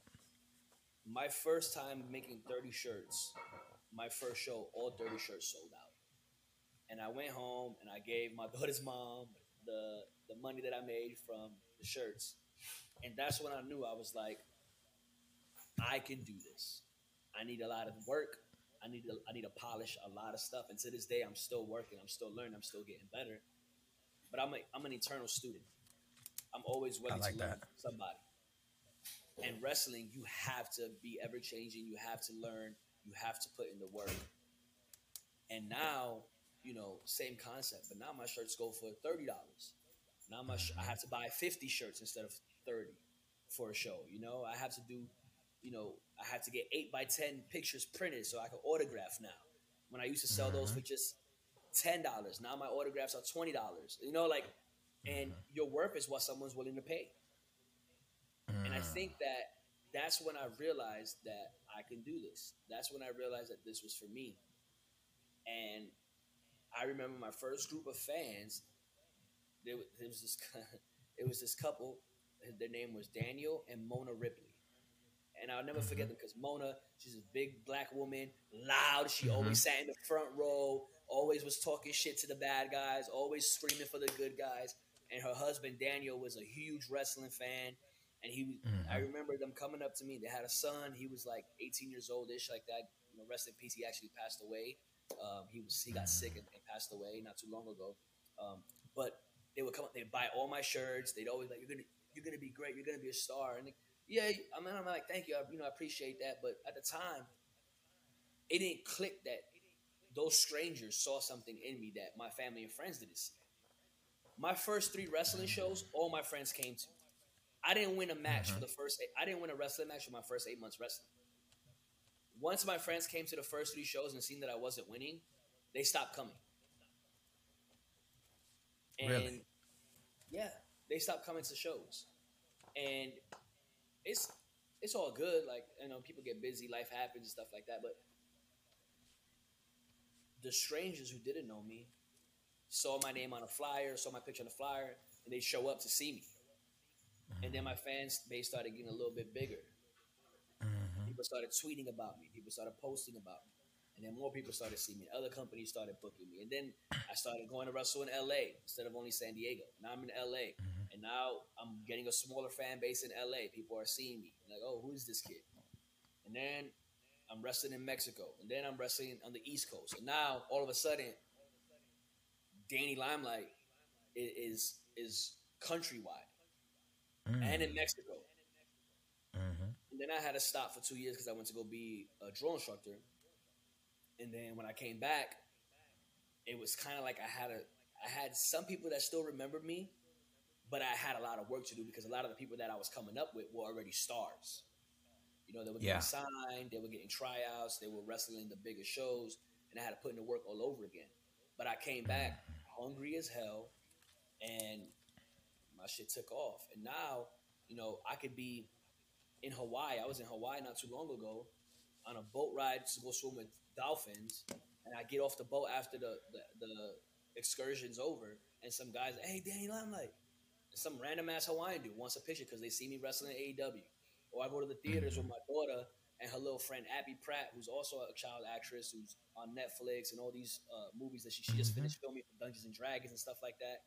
my first time making 30 shirts, my first show, all 30 shirts sold out. And I went home and I gave my daughter's mom the the money that I made from the shirts. And that's when I knew I was like, I can do this. I need a lot of work. I need to I need to polish a lot of stuff. And to this day I'm still working. I'm still learning. I'm still getting better. But I'm a, I'm an eternal student. I'm always willing like to learn that. somebody and wrestling you have to be ever changing you have to learn you have to put in the work and now you know same concept but now my shirts go for $30 now my sh- i have to buy 50 shirts instead of 30 for a show you know i have to do you know i have to get 8 by 10 pictures printed so i can autograph now when i used to sell those for just $10 now my autographs are $20 you know like and your worth is what someone's willing to pay and I Mm. think that that's when I realized that I can do this. That's when I realized that this was for me. And I remember my first group of fans. There was this, it was this couple. Their name was Daniel and Mona Ripley. And I'll never forget them because Mona, she's a big black woman, loud. She always sat in the front row, always was talking shit to the bad guys, always screaming for the good guys. And her husband Daniel was a huge wrestling fan. And he, was I remember them coming up to me. They had a son. He was like 18 years old, ish, like that. You know, rest in peace. He actually passed away. Um, he was he got sick and, and passed away not too long ago. Um, but they would come. Up, they'd buy all my shirts. They'd always like, "You're gonna, you're gonna be great. You're gonna be a star." And yeah, I mean, I'm like, "Thank you. I, you know, I appreciate that." But at the time, it didn't click that those strangers saw something in me that my family and friends didn't see. My first three wrestling shows, all my friends came to. I didn't win a match for mm-hmm. the first. Eight, I didn't win a wrestling match for my first eight months wrestling. Once my friends came to the first three shows and seen that I wasn't winning, they stopped coming. And Really? yeah, they stopped coming to shows, and it's it's all good. Like you know, people get busy, life happens, and stuff like that. But the strangers who didn't know me saw my name on a flyer, saw my picture on a flyer, and they show up to see me. And then my fans base started getting a little bit bigger. Mm-hmm. People started tweeting about me. People started posting about me. And then more people started seeing me. Other companies started booking me. And then I started going to wrestle in LA instead of only San Diego. Now I'm in LA. Mm-hmm. And now I'm getting a smaller fan base in LA. People are seeing me. Like, oh, who is this kid? And then I'm wrestling in Mexico. And then I'm wrestling on the East Coast. And now all of a sudden, Danny Limelight is is countrywide and in Mexico. Mm-hmm. And then I had to stop for two years because I went to go be a drill instructor. And then when I came back, it was kind of like I had a I had some people that still remembered me, but I had a lot of work to do because a lot of the people that I was coming up with were already stars. You know, they were Yeah. getting signed, they were getting tryouts, they were wrestling the bigger shows, and I had to put in the work all over again. But I came back hungry as hell, and my shit took off. And now, you know, I could be in Hawaii. I was in Hawaii not too long ago on a boat ride to go swim with dolphins, and I get off the boat after the the, the excursion's over, and some guys, hey, Danny Limelight, some random ass Hawaiian dude wants a picture because they see me wrestling in AEW, or I go to the theaters with my daughter and her little friend Abby Pratt, who's also a child actress who's on Netflix and all these uh, movies that she, she just finished filming for Dungeons and Dragons and stuff like that.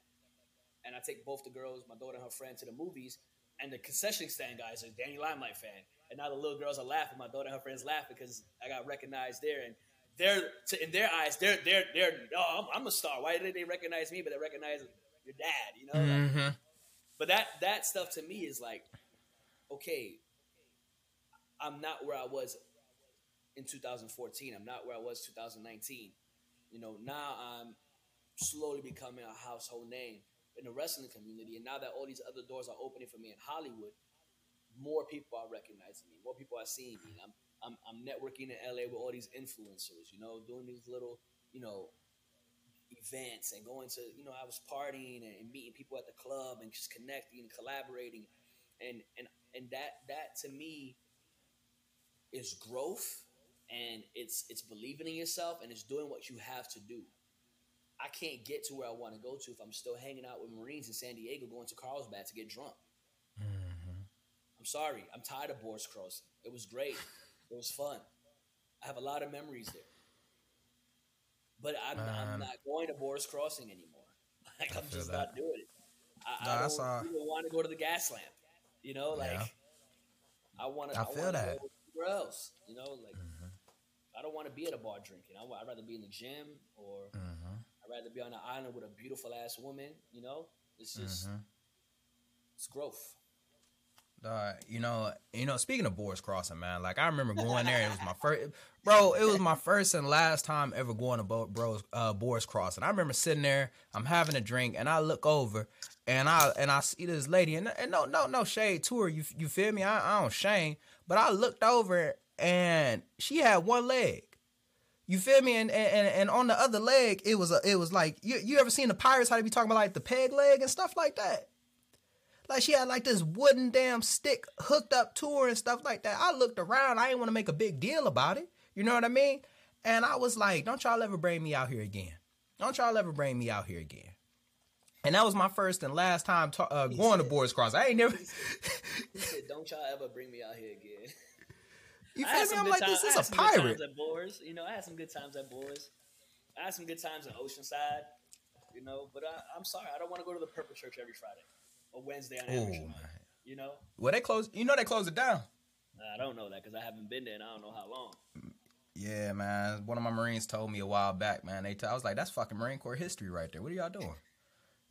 And I take both the girls, my daughter and her friend, to the movies, and the concession stand guys are Danny Limelight fan, and now the little girls are laughing. My daughter and her friends laugh because I got recognized there, and they're to, in their eyes, they're they're they're oh, I'm, I'm a star. Why did they recognize me, but they recognize your dad? You know, Mm-hmm. But that that stuff to me is like, okay, I'm not where I was in 2014. I'm not where I was 2019. You know, now I'm slowly becoming a household name in the wrestling community. And now that all these other doors are opening for me in Hollywood, more people are recognizing me. More people are seeing me. I'm I'm, I'm networking in LA with all these influencers. You know, doing these little you know events and going to you know I was partying and, meeting people at the club and just connecting and collaborating, and and and that that to me is growth and it's it's believing in yourself and it's doing what you have to do. I can't get to where I want to go to if I'm still hanging out with Marines in San Diego going to Carlsbad to get drunk. Mm-hmm. I'm sorry. I'm tired of Boar's Cross'n. It was great. It was fun. I have a lot of memories there. But I'm, I'm not going to Boar's Cross'n anymore. Like I I'm just that. not doing it. I, No, I I don't saw- even want to go to the Gaslamp. You know, like Yeah. I want to. I I, feel that. go somewhere else. You know, like Mm-hmm. I don't want to be at a bar drinking. I, I'd rather be in the gym or Mm-hmm. I'd rather be on an island with a beautiful ass woman. You know, it's just Mm-hmm. it's growth. You know, you know. Speaking of Boar's Cross'n, man, like I remember going there. It was my first, bro. It was my first and last time ever going to Bo- bros, uh, Boar's Cross'n. I remember sitting there. I'm having a drink, and I look over, and I and I see this lady, and, and no, no, no shade to her. You you feel me? I, I don't shame, but I looked over, and she had one leg. You feel me? And and and on the other leg, it was a, it was like you you ever seen the pirates how they be talking about like the peg leg and stuff like that. Like she had like this wooden damn stick hooked up to her and stuff like that. I looked around. I didn't want to make a big deal about it. You know what I mean? And I was like, "Don't y'all ever bring me out here again? Don't y'all ever bring me out here again?" And that was my first and last time ta- uh, going to Boys Cross. I ain't never. He said, "Don't y'all ever bring me out here again." You feel me? I'm like, time- this is a pirate. at Boris. You know, I had some good times at Boys. I had some good times in Oceanside. You know, but I, I'm sorry, I don't want to go to the Purple Church every Friday or Wednesday on Oh man. Night. You know, Well, they close. You know they closed it down. I don't know that because I haven't been there and I don't know how long. Yeah, man. One of my Marines told me a while back, man. They t- I was like, that's fucking Marine Corps history right there. What are y'all doing?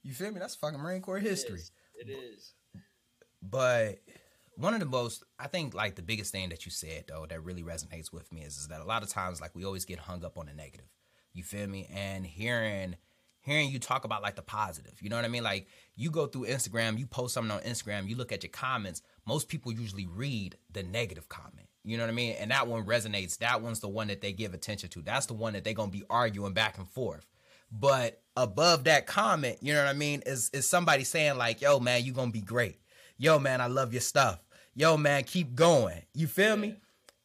You feel me? That's fucking Marine Corps history. It is. It is. But one of the most, I think, like the biggest thing that you said though that really resonates with me is, is that a lot of times, like we always get hung up on the negative. You feel me? And hearing hearing you talk about like the positive, you know what I mean? Like you go through Instagram, you post something on Instagram, you look at your comments. Most people usually read the negative comment. You know what I mean? And that one resonates. That one's the one that they give attention to. That's the one that they're gonna be arguing back and forth. But above that comment, you know what I mean, is is somebody saying like, "Yo, man, you're gonna be great. Yo, man, I love your stuff. Yo, man, keep going." You feel me?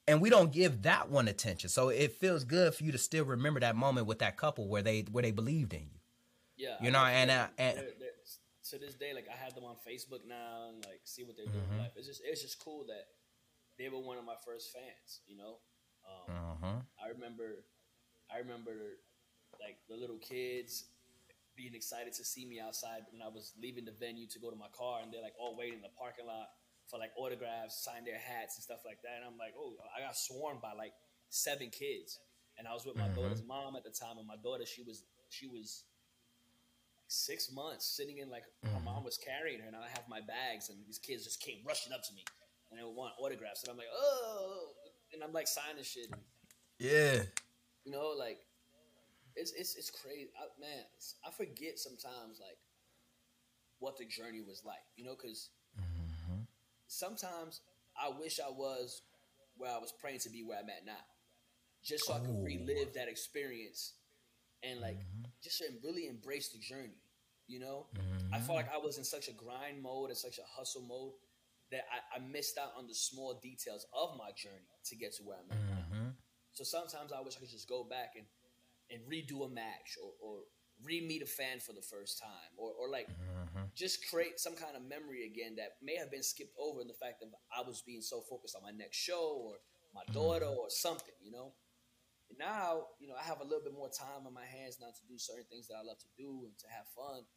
And we don't give that one attention. So it feels good for you to still remember that moment with that couple where they where they believed in you. Yeah. You I know, and, uh, and- they're- they're- to this day, like I have them on Facebook now and like see what they're doing Mm-hmm. in life. It's just it's just cool that they were one of my first fans. You know. Um, Uh-huh. I remember, I remember, like the little kids being excited to see me outside when I was leaving the venue to go to my car, and they're like all waiting in the parking lot for like autographs, sign their hats and stuff like that. And I'm like, oh, I got swarmed by like seven kids, and I was with my Mhm. daughter's mom at the time, and my daughter she was she was six months sitting in like my Mhm. mom was carrying her, and I have my bags, and these kids just came rushing up to me, and they want autographs, and I'm like, oh, and I'm like signing shit. Yeah. you know, like it's it's it's crazy, I, man. It's, I forget sometimes like what the journey was like, you know, because Mm-hmm. sometimes I wish I was where I was praying to be where I'm at now, just so I could relive that experience and like Mm-hmm. Just really embrace the journey. You know, I felt like I was in such a grind mode and such a hustle mode that I, I missed out on the small details of my journey to get to where I'm at now. Mm-hmm. So sometimes I wish I could just go back and, and redo a match or, or re-meet a fan for the first time or, or like Mm-hmm. just create some kind of memory again that may have been skipped over in the fact that I was being so focused on my next show or my daughter or something, you know? Now, you know, I have a little bit more time on my hands now to do certain things that I love to do and to have fun.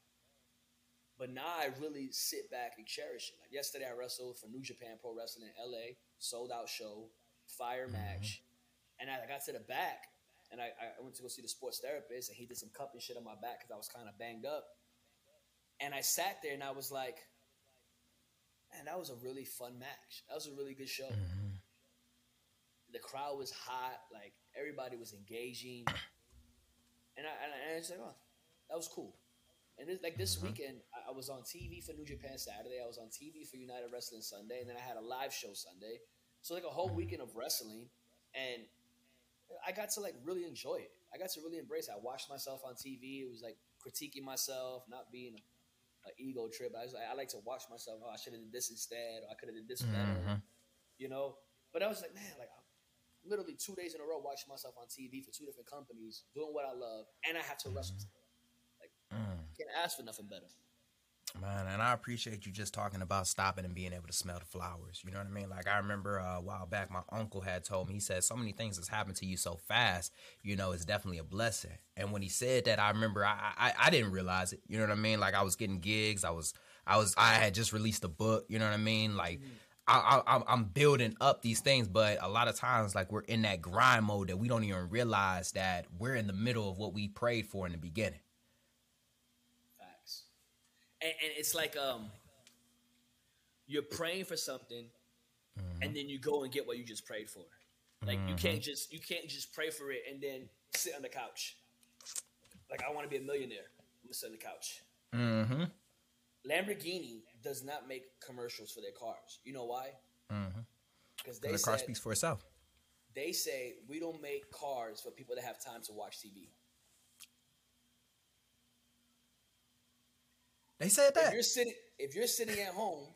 But now I really sit back and cherish it. Like yesterday, I wrestled for New Japan Pro Wrestling in LA, sold out show, fire mm-hmm. match. And I got to the back and I, I went to go see the sports therapist and he did some cupping shit on my back because I was kind of banged up. And I sat there and I was like, man, that was a really fun match. That was a really good show. Mm-hmm. The crowd was hot, like everybody was engaging, and I and, I, and I was like, oh, that was cool. And this, like this weekend, I, I was on TV for New Japan Saturday. I was on TV for United Wrestling Sunday, and then I had a live show Sunday. So like a whole weekend of wrestling, and I got to like really enjoy it. I got to really embrace. It. I watched myself on TV. It was like critiquing myself, not being an ego trip. I was like, I like to watch myself. Oh, I should have did this instead, or I could have did this better. Mhm. You know. But I was like, man, like literally two days in a row watching myself on TV for two different companies, doing what I love, and I have to wrestle. Like, can't ask for nothing better. Man, and I appreciate you just talking about stopping and being able to smell the flowers. You know what I mean? Like I remember uh, a while back, my uncle had told me. He said so many things has happened to you so fast. You know, it's definitely a blessing. And when he said that, I remember I, I I didn't realize it. You know what I mean? Like I was getting gigs. I was I was I had just released a book. You know what I mean? Like. I, I, I'm- I'm building up these things, but a lot of times, like we're in that grind mode that we don't even realize that we're in the middle of what we prayed for in the beginning. Facts. And, and it's like um, you're praying for something, and then you go and get what you just prayed for. Like you can't just you can't just pray for it and then sit on the couch. Like I want to be a millionaire. I'm gonna sit on the couch. Mm-hmm. Lamborghini does not make commercials for their cars. You know why? Mm-hmm. Because The car speaks for itself. they say we don't make cars for people that have time to watch TV. They said If that. you're sitting if you're sitting at home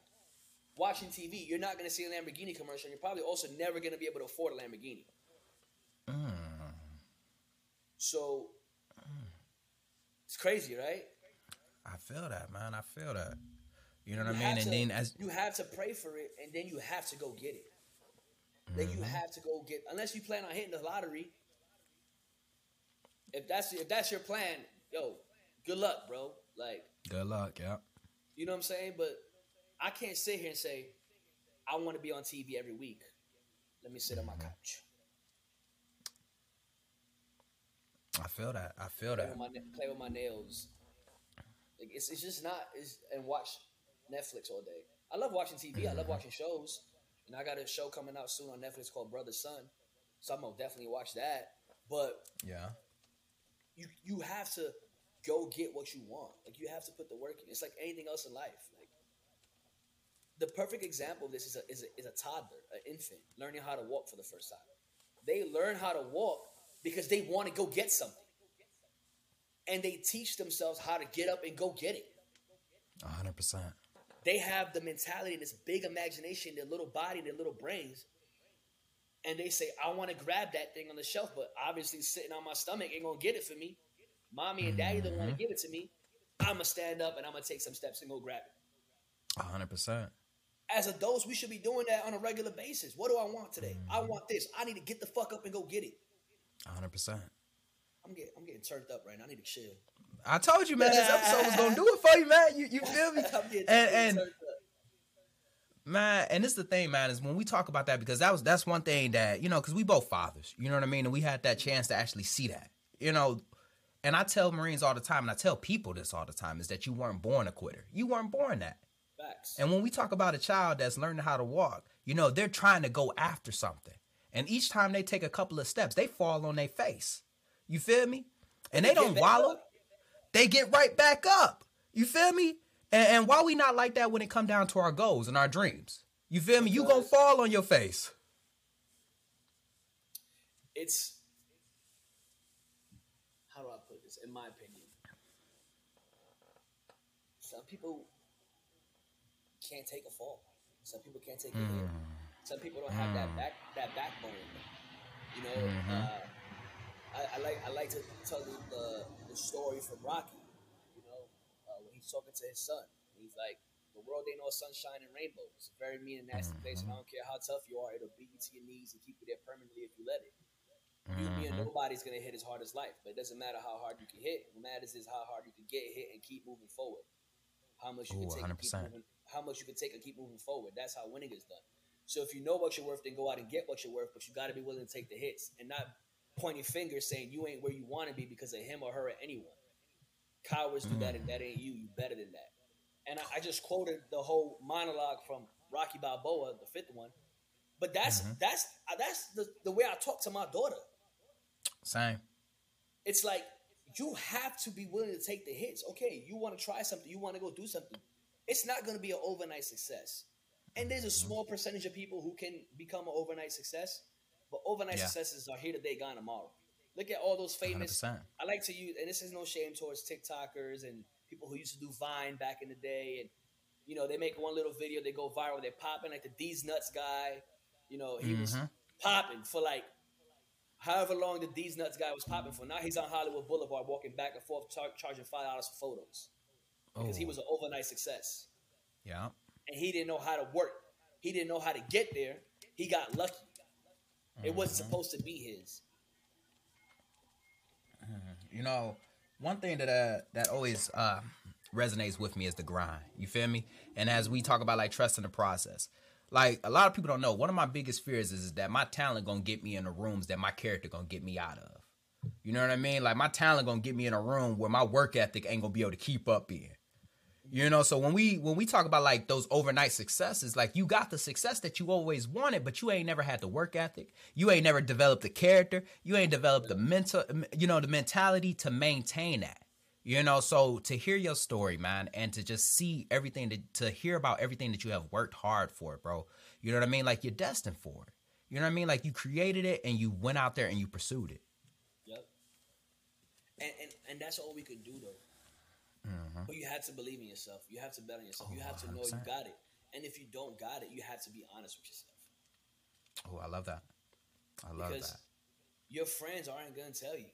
watching TV, you're not going to see a Lamborghini commercial. and You're probably also never going to be able to afford a Lamborghini. Mm. So it's crazy, right? I feel that, man. I feel that. You know what You I mean? And to- then as you have to pray for it, and then you have to go get it. Mm-hmm. you have to go get, unless you plan on hitting the lottery. If that's if that's your plan, yo, good luck, bro. Like good luck, yeah. you know what I'm saying. But I can't sit here and say I want to be on TV every week. Let me sit on my Mm-hmm. couch, I feel that. I feel play that. with my play with my nails. Like it's it's just not is and watch Netflix all day. I love watching TV. I love mm-hmm. watching shows, and I got a show coming out soon on Netflix called Brothers Sun. So I'm gonna definitely watch that. But Yeah. you you have to go get what you want. Like you have to put the work in. It's like anything else in life. Like the perfect example of this is a is a, is a toddler, an infant learning how to walk for the first time. They learn how to walk because they want to go get something, and they teach themselves how to get up and go get it. Hundred percent. They have the mentality, this big imagination, their little body, their little brains. And they say, I want to grab that thing on the shelf, but obviously sitting on my stomach ain't gonna get it for me. Mommy and daddy don't want to mm-hmm. give it to me. I'm gonna stand up and I'm gonna take some steps and go grab it. Hundred percent. As adults, we should be doing that on a regular basis. What do I want today? I mm-hmm. want this. I need to get the fuck up and go get it. Hundred percent. I'm getting I'm getting turned up right now. I need to chill. I told you, man, this episode was gonna do it for you, man. You you feel me? And and man, and this is the thing, man, is when we talk about that because that was that's one thing that you know, because we both fathers, you know what I mean, and we had that chance to actually see that, you know. And I tell Marines all the time, and I tell people this all the time, is that you weren't born a quitter. You weren't born that. Facts. And when we talk about a child that's learning how to walk, you know, they're trying to go after something. And each time they take a couple of steps, they fall on their face. You feel me? And they don't wallow. They get right back up. You feel me? And, and why we not like that when it come down to our goals and our dreams? You feel me? You gonna fall on your face. it's how do I put this? In my opinion, some people can't take a fall. Some people can't take a hit. Mm. Some people don't have that mm. back that backbone. You know, mm-hmm. uh, I, I like I like to tell the, the the story from Rocky. You know, uh, when he's talking to his son, he's like, "The world ain't all sunshine and rainbows. It's a very mean and nasty place, and I don't care how tough you are, it'll beat you to your knees and keep you there permanently if you let it." You, me, and nobody's gonna hit as hard as life, but it doesn't matter how hard you can hit. What matters is how hard you can get hit and keep moving forward. How much you Ooh, can take, and keep moving, how much you can take and keep moving forward. That's how winning is done. So if you know what you're worth, then go out and get what you're worth. But you got to be willing to take the hits and not pointing fingers saying you ain't where you want to be because of him or her or anyone. Cowards do that, and that ain't you. You better than that. And I, I just quoted the whole monologue from Rocky Balboa, the fifth one, But that's Mhm. that's uh, that's the, the way I talk to my daughter. Same. It's like you have to be willing to take the hits. Okay, you want to try something, you want to go do something. It's not going to be an overnight success. And there's a Mm-hmm. small percentage of people who can become an overnight success, but overnight Yeah. successes are here today, gone tomorrow. Look at all those famous 100%. I like to use, and this is no shame towards TikTokers and people who used to do Vine back in the day. And, you know, they make one little video, they go viral, they're popping, like the Deez Nuts guy. You know, he was Mhm. popping for like however long the Deez Nuts guy was popping for. Now he's on Hollywood Boulevard walking back and forth, char- charging $5 for photos because he Oh, was an overnight success. Yeah. And he didn't know how to work, he didn't know how to get there. He got lucky. It wasn't Mm-hmm. supposed to be his. You know, one thing that uh that always uh resonates with me is the grind. You feel me? And as we talk about like trusting the process, like a lot of people don't know. One of my biggest fears is, is that my talent gonna get me in the rooms that my character gonna get me out of. You know what I mean? Like my talent gonna get me in a room where my work ethic ain't gonna be able to keep up in. You know, so when we when we talk about like those overnight successes, like you got the success that you always wanted, but you ain't never had the work ethic. You ain't never developed the character. You ain't developed the mental, you know, the mentality to maintain that. You know, so to hear your story, man, and to just see everything that to hear about everything that you have worked hard for, bro. You know what I mean? Like you're destined for it. You know what I mean? Like you created it and you went out there and you pursued it. Yep. And and, and that's all we could do though. Mhm. But you have to believe in yourself. You have to bet on yourself. you Oh, have to know you 100%. got it. And if you don't got it, you have to be honest with yourself. Oh, I love that. I love because that. your friends aren't gonna tell you.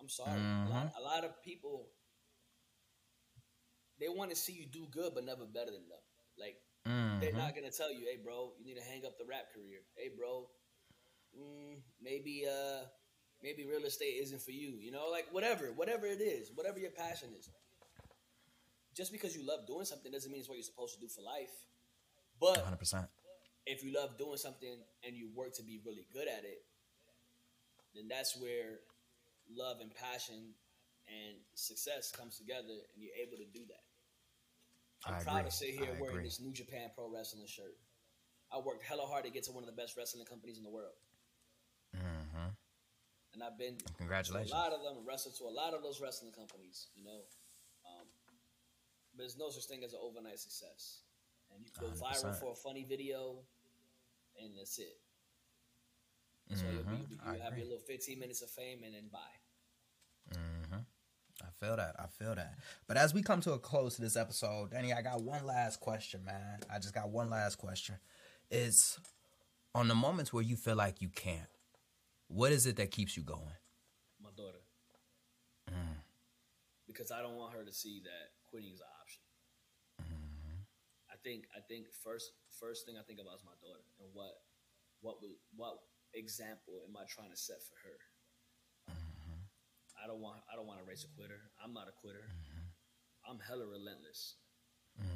I'm sorry. Mm-hmm. A, lot, a lot of people they want to see you do good, but never better than them. Like they're Mhm. not gonna tell you, "Hey, bro, you need to hang up the rap career." Hey, bro, mm, maybe uh, maybe real estate isn't for you. You know, like whatever, whatever it is, whatever your passion is. Just because you love doing something doesn't mean it's what you're supposed to do for life. But 100%. if you love doing something and you work to be really good at it, then that's where love and passion and success comes together, and you're able to do that. I'm I proud agree. to sit here I wearing agree. this New Japan Pro Wrestling shirt. I worked hella hard to get to one of the best wrestling companies in the world, hmm and I've been to Congratulations. a lot of them, wrestled to a lot of those wrestling companies. You know, but there's no such thing as an overnight success, and you go viral 100%. for a funny video, and that's it. That's all you'll be. Mhm. You have agree. your little 15 minutes of fame and then bye. hmm I feel that. I feel that. But as we come to a close to this episode, Danny, I got one last question, man. I just got one last question. It's on the moments where you feel like you can't. What is it that keeps you going? My daughter, Mm. because I don't want her to see that quitting is an. Mm-hmm. Think I think first first thing I think about is my daughter and what what would what example am I trying to set for her? Mm-hmm. I don't want I don't want to raise a quitter. I'm not a quitter. Mm-hmm. I'm hella relentless.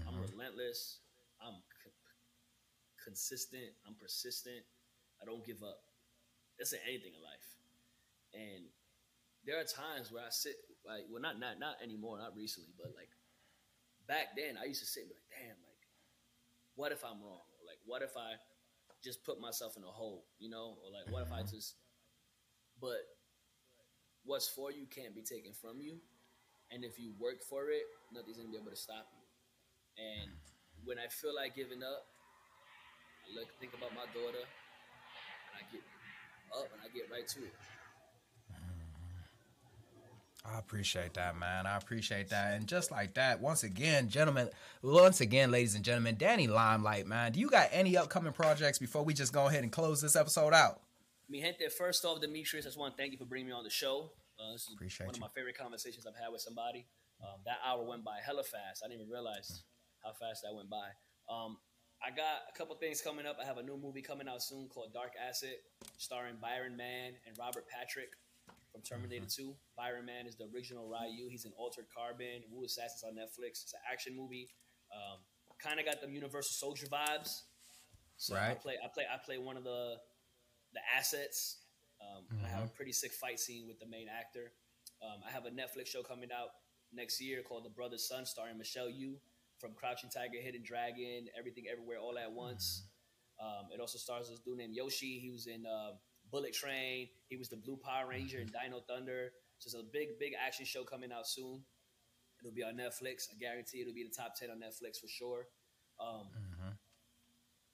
I'm relentless. I'm c- consistent. I'm persistent. I don't give up. That's in anything in life. And there are times where I sit like well not not not anymore, not recently, but like back then I used to sit and be like, damn, what if I'm wrong? Or like what if I just put myself in a hole, you know? Or like what if I just but what's for you can't be taken from you. And if you work for it, nothing's gonna be able to stop you. And when I feel like giving up, I look think about my daughter and I get up and I get right to it. I appreciate that, man. I appreciate that. And just like that, once again, gentlemen, once again, ladies and gentlemen, Danny Limelight, man. Do you got any upcoming projects before we just go ahead and close this episode out? Mi gente, first off, Demetrius, I just want to thank you for bringing me on the show. Uh, this is Appreciate one you. of my favorite conversations I've had with somebody. Um, that hour went by hella fast. I didn't even realize how fast that went by. Um, I got a couple things coming up. I have a new movie coming out soon called Dark Asset, starring Byron Mann and Robert Patrick from Terminator 2. Byron Mann is the original Ryu. He's in Altered Carbon, Wu Assassins on Netflix. It's an action movie. Um, kind of got them Universal Soldier vibes. So I Right. play, I play, I play one of the the assets. Um, I have a pretty sick fight scene with the main actor. Um, I have a Netflix show coming out next year called The Brothers Sun, starring Michelle Yeoh from Crouching Tiger, Hidden Dragon, Everything Everywhere All at Once. Um, it also stars this dude named Yoshi. He was in uh, Bullet Train. He was the Blue Power Ranger in Dino Thunder. So it's a big, big action show coming out soon. It'll be on Netflix. I guarantee it'll be in the top ten on Netflix for sure. Um, Mhm.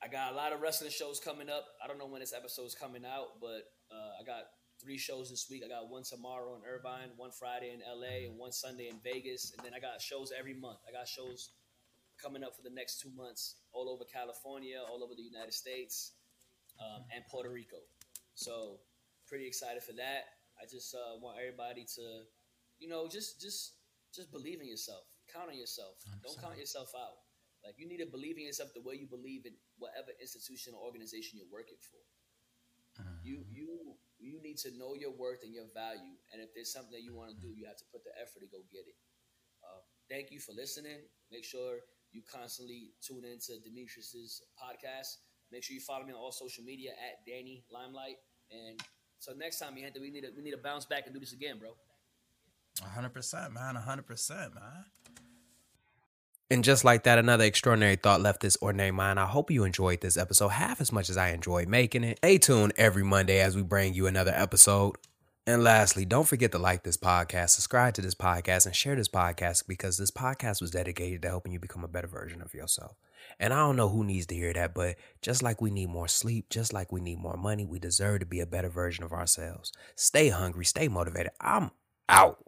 I got a lot of wrestling shows coming up. I don't know when this episode is coming out, but uh, I got three shows this week. I got one tomorrow in Irvine, one Friday in LA, and one Sunday in Vegas. And then I got shows every month. I got shows coming up for the next two months all over California, all over the United States, um, and Puerto Rico. So pretty excited for that. I just uh, want everybody to, you know, just just just believe in yourself. Count on yourself. Don't count yourself out. Like you need to believe in yourself the way you believe in whatever institution or organization you're working for. You you you need to know your worth and your value. And if there's something that you want to do, you have to put the effort to go get it. Uh, thank you for listening. Make sure you constantly tune into Demetrius's podcast. Make sure you follow me on all social media at Danny Limelight. And so next time, Gente, we need to we need to bounce back and do this again, bro. hundred percent, man. hundred percent, man. And just like that, another extraordinary thought left this ordinary mind. I hope you enjoyed this episode half as much as I enjoyed making it. Stay tuned every Monday as we bring you another episode. And lastly, don't forget to like this podcast, subscribe to this podcast, and share this podcast because this podcast was dedicated to helping you become a better version of yourself. And I don't know who needs to hear that, but just like we need more sleep, just like we need more money, we deserve to be a better version of ourselves. Stay hungry, stay motivated. I'm out.